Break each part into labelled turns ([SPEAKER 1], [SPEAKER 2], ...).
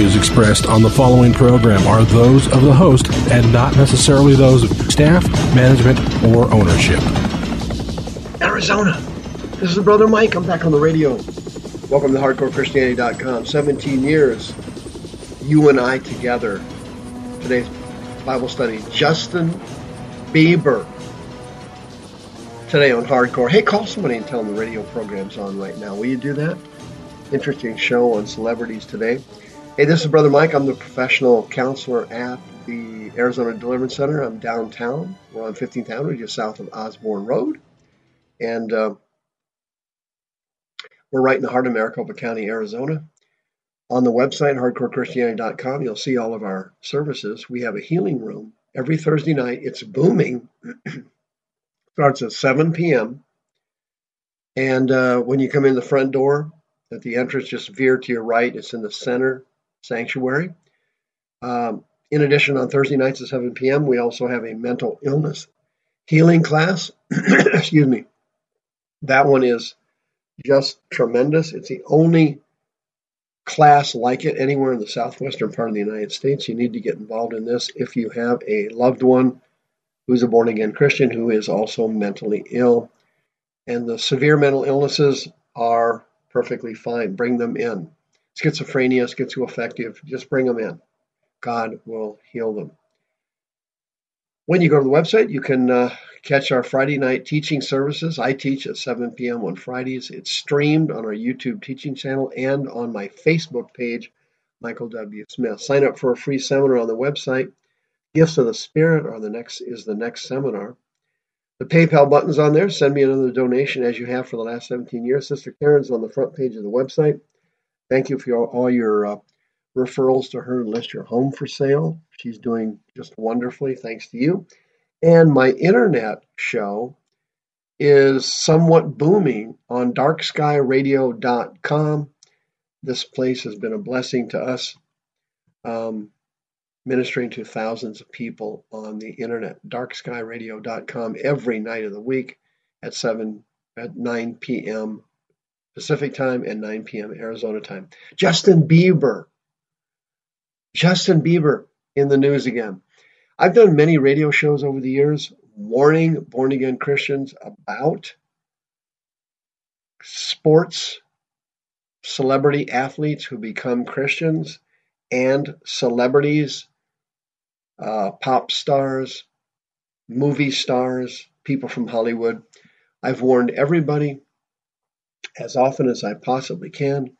[SPEAKER 1] views expressed on the following program are those of the host and not necessarily those of staff, management, or ownership.
[SPEAKER 2] Arizona. This is Brother Mike. I'm back on the radio. Welcome to HardcoreChristianity.com. 17 years, you and I together. Today's Bible study, Justin Bieber. Today on Hardcore. Hey, call somebody and tell them the radio program's on right now. Will you do that? Interesting show on celebrities today. Hey, this is Brother Mike. I'm the professional counselor at the Arizona Deliverance Center. I'm downtown. We're on 15th Avenue, just south of Osborn Road. And uh, we're right in the heart of Maricopa County, Arizona. On the website, hardcorechristianity.com, you'll see all of our services. We have a healing room every Thursday night. It's booming. Starts at 7 p.m. And uh, when you come in the front door, at the entrance, just veer to your right. It's in the center sanctuary. Um, in addition, on Thursday nights at 7 p.m., we also have a mental illness healing class. Excuse me. That one is just tremendous. It's the only class like it anywhere in the southwestern part of the United States. You need to get involved in this if you have a loved one who's a born again Christian who is also mentally ill. And the severe mental illnesses are perfectly fine. Bring them in schizophrenia, schizoaffective, just bring them in. God will heal them. When you go to the website, you can uh, catch our Friday night teaching services. I teach at 7 p.m. on Fridays. It's streamed on our YouTube teaching channel and on my Facebook page, Michael W. Smith. Sign up for a free seminar on the website. Gifts of the Spirit are the next is the next seminar. The PayPal button's on there. Send me another donation as you have for the last 17 years. Sister Karen's on the front page of the website. Thank you for all your uh, referrals to her list your home for sale. She's doing just wonderfully, thanks to you. And my internet show is somewhat booming on darkskyradio.com. This place has been a blessing to us, um, ministering to thousands of people on the internet. Darkskyradio.com every night of the week at 7 at 9 p.m. Pacific time and 9 p.m. Arizona time. Justin Bieber. Justin Bieber in the news again. I've done many radio shows over the years warning born again Christians about sports, celebrity athletes who become Christians, and celebrities, uh, pop stars, movie stars, people from Hollywood. I've warned everybody as often as I possibly can,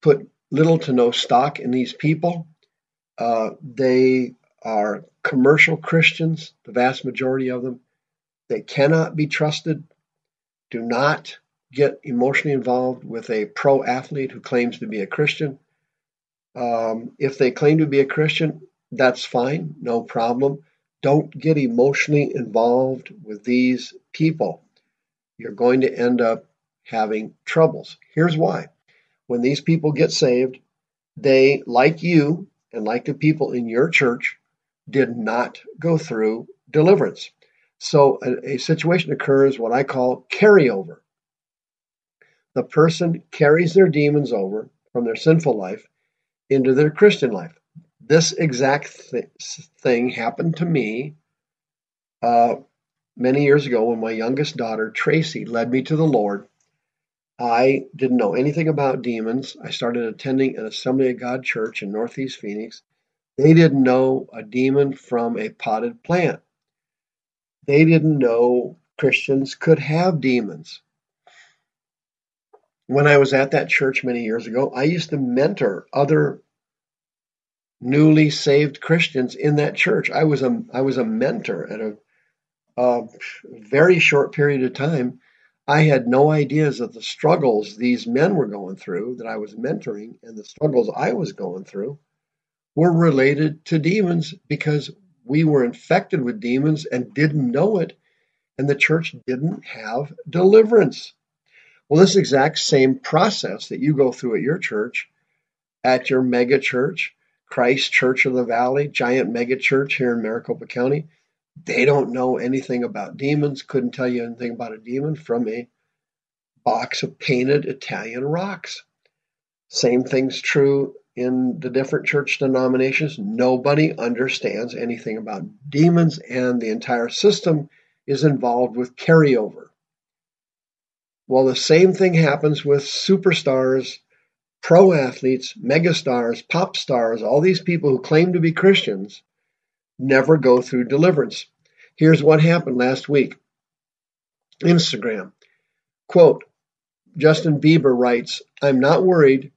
[SPEAKER 2] put little to no stock in these people. Uh, they are commercial Christians, the vast majority of them. They cannot be trusted. Do not get emotionally involved with a pro athlete who claims to be a Christian. Um, if they claim to be a Christian, that's fine, no problem. Don't get emotionally involved with these people. You're going to end up having troubles. Here's why. When these people get saved, they, like you and like the people in your church, did not go through deliverance. So a, a situation occurs, what I call carryover. The person carries their demons over from their sinful life into their Christian life. This exact th- thing happened to me uh, many years ago when my youngest daughter, Tracy, led me to the Lord I didn't know anything about demons. I started attending an Assembly of God church in Northeast Phoenix. They didn't know a demon from a potted plant. They didn't know Christians could have demons. When I was at that church many years ago, I used to mentor other newly saved Christians in that church. I was a I was a mentor at a, a very short period of time I had no ideas of the struggles these men were going through that I was mentoring and the struggles I was going through were related to demons because we were infected with demons and didn't know it, and the church didn't have deliverance. Well, this exact same process that you go through at your church, at your mega church, Christ Church of the Valley, giant mega church here in Maricopa County, they don't know anything about demons, couldn't tell you anything about a demon from a box of painted Italian rocks. Same thing's true in the different church denominations, nobody understands anything about demons, and the entire system is involved with carryover. Well, the same thing happens with superstars, pro athletes, megastars, pop stars, all these people who claim to be Christians never go through deliverance. Here's what happened last week Instagram. Quote Justin Bieber writes, I'm not worried,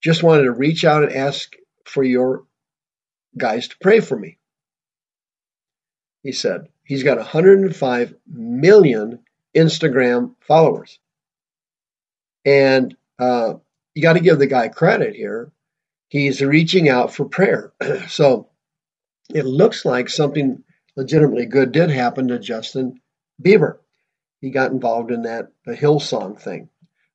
[SPEAKER 2] just wanted to reach out and ask for your guys to pray for me. He said, he's got 105 million Instagram followers. And uh, you got to give the guy credit here. He's reaching out for prayer. so it looks like something legitimately good did happen to Justin Bieber. He got involved in that the Hillsong thing.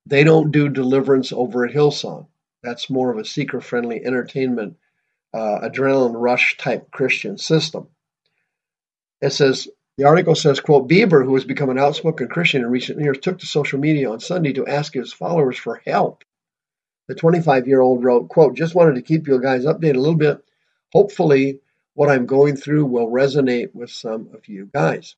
[SPEAKER 2] They don't do deliverance over at Hillsong. That's more of a seeker friendly entertainment, uh, adrenaline rush type Christian system. It says, the article says, quote, Bieber, who has become an outspoken Christian in recent years, took to social media on Sunday to ask his followers for help. The 25 year old wrote, quote, just wanted to keep you guys updated a little bit. Hopefully, what I'm going through will resonate with some of you guys.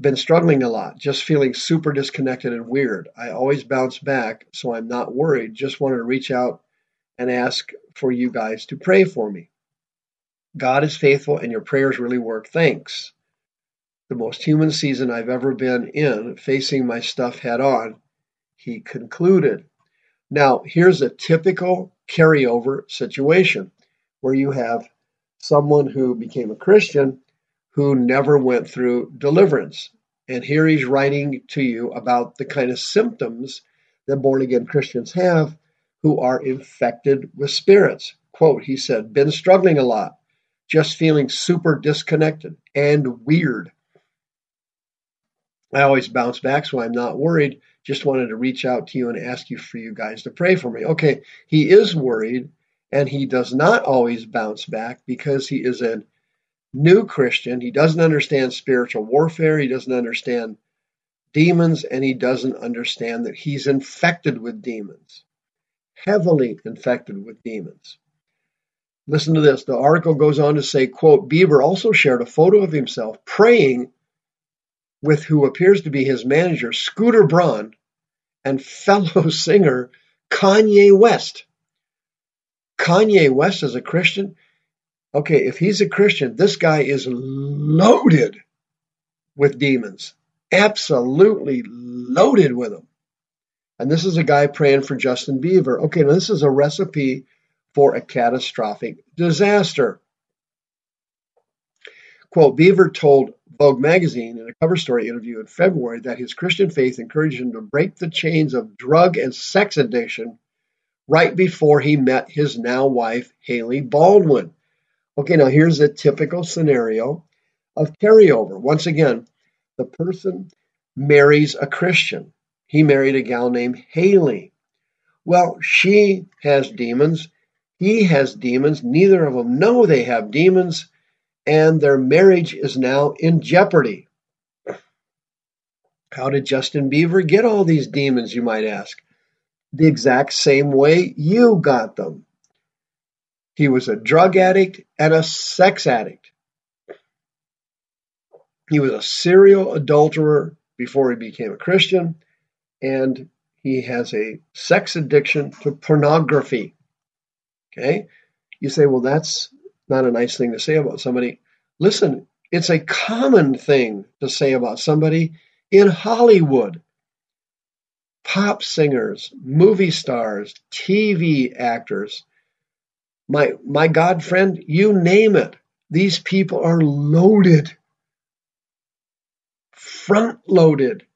[SPEAKER 2] Been struggling a lot, just feeling super disconnected and weird. I always bounce back, so I'm not worried. Just wanted to reach out and ask for you guys to pray for me. God is faithful and your prayers really work. Thanks. The most human season I've ever been in, facing my stuff head on, he concluded. Now, here's a typical carryover situation where you have someone who became a Christian who never went through deliverance. And here he's writing to you about the kind of symptoms that born again Christians have who are infected with spirits. Quote, he said, been struggling a lot just feeling super disconnected and weird. I always bounce back, so I'm not worried. Just wanted to reach out to you and ask you for you guys to pray for me. Okay, he is worried, and he does not always bounce back because he is a new Christian. He doesn't understand spiritual warfare, he doesn't understand demons, and he doesn't understand that he's infected with demons, heavily infected with demons. Listen to this. The article goes on to say, quote, Bieber also shared a photo of himself praying with who appears to be his manager, Scooter Braun, and fellow singer Kanye West. Kanye West is a Christian. Okay, if he's a Christian, this guy is loaded with demons. Absolutely loaded with them. And this is a guy praying for Justin Bieber. Okay, now this is a recipe for a catastrophic disaster. Quote, Bieber told Vogue magazine in a cover story interview in February that his Christian faith encouraged him to break the chains of drug and sex addiction right before he met his now wife, Hailey Baldwin. Okay, now here's a typical scenario of carryover. Once again, the person marries a Christian. He married a gal named Hailey. Well, she has demons he has demons. Neither of them know they have demons, and their marriage is now in jeopardy. How did Justin Bieber get all these demons, you might ask? The exact same way you got them. He was a drug addict and a sex addict. He was a serial adulterer before he became a Christian, and he has a sex addiction to pornography. Okay? You say, well, that's not a nice thing to say about somebody. Listen, it's a common thing to say about somebody in Hollywood. Pop singers, movie stars, TV actors, my my God friend, you name it. These people are loaded, front loaded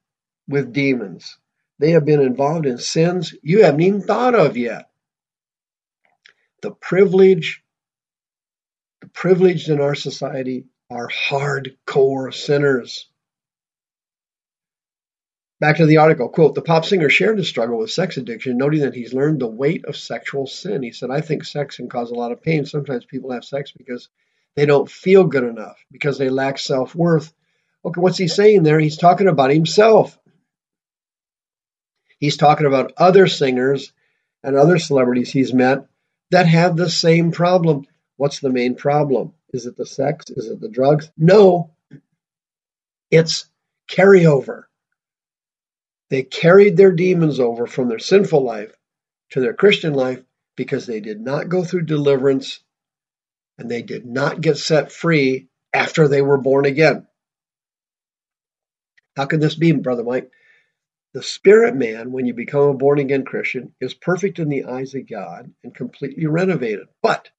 [SPEAKER 2] with demons. They have been involved in sins you haven't even thought of yet the privilege, the privileged in our society are hardcore sinners. Back to the article, quote, the pop singer shared his struggle with sex addiction, noting that he's learned the weight of sexual sin. He said, I think sex can cause a lot of pain. Sometimes people have sex because they don't feel good enough, because they lack self worth. Okay, what's he saying there? He's talking about himself. He's talking about other singers and other celebrities he's met that have the same problem. What's the main problem? Is it the sex? Is it the drugs? No, it's carryover. They carried their demons over from their sinful life to their Christian life because they did not go through deliverance and they did not get set free after they were born again. How can this be, Brother Mike? The spirit man, when you become a born again Christian, is perfect in the eyes of God and completely renovated. But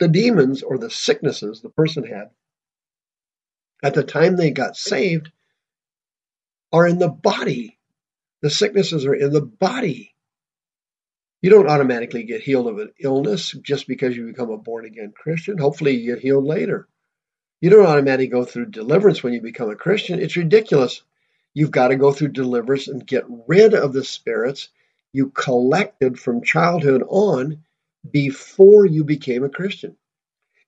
[SPEAKER 2] the demons or the sicknesses the person had at the time they got saved are in the body. The sicknesses are in the body. You don't automatically get healed of an illness just because you become a born again Christian. Hopefully, you get healed later. You don't automatically go through deliverance when you become a Christian. It's ridiculous. You've got to go through deliverance and get rid of the spirits you collected from childhood on before you became a Christian.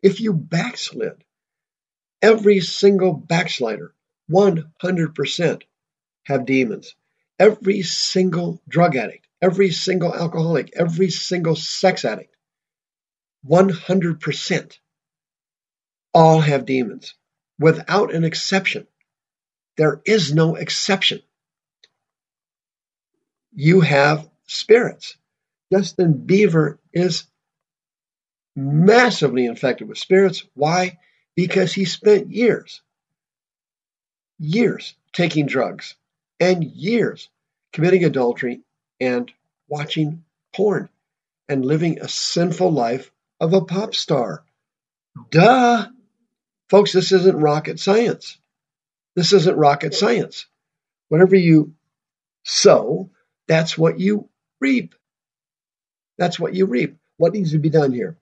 [SPEAKER 2] If you backslid, every single backslider, 100%, have demons. Every single drug addict, every single alcoholic, every single sex addict, 100% all have demons without an exception. There is no exception. You have spirits. Justin Beaver is massively infected with spirits. Why? Because he spent years, years taking drugs and years committing adultery and watching porn and living a sinful life of a pop star. Duh! Folks, this isn't rocket science. This isn't rocket science. Whatever you sow, that's what you reap. That's what you reap. What needs to be done here?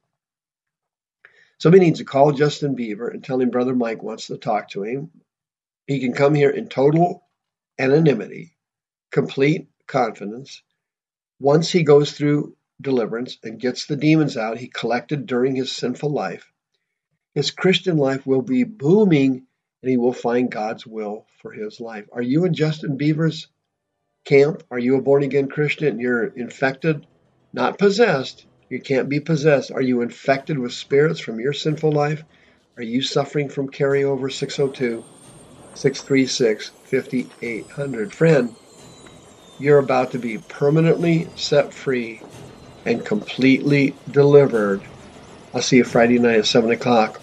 [SPEAKER 2] Somebody needs to call Justin Beaver and tell him Brother Mike wants to talk to him. He can come here in total anonymity, complete confidence. Once he goes through deliverance and gets the demons out he collected during his sinful life, his Christian life will be booming and he will find God's will for his life. Are you in Justin Beaver's camp? Are you a born again Christian? You're infected, not possessed. You can't be possessed. Are you infected with spirits from your sinful life? Are you suffering from carryover 602, 636, 5800? Friend, you're about to be permanently set free and completely delivered. I'll see you Friday night at 7 o'clock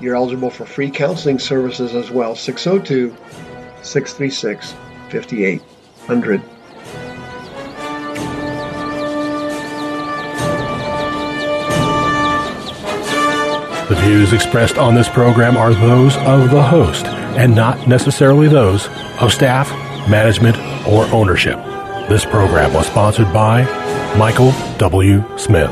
[SPEAKER 2] you're eligible for free counseling services as well. 602 636 5800.
[SPEAKER 1] The views expressed on this program are those of the host and not necessarily those of staff, management, or ownership. This program was sponsored by Michael W. Smith.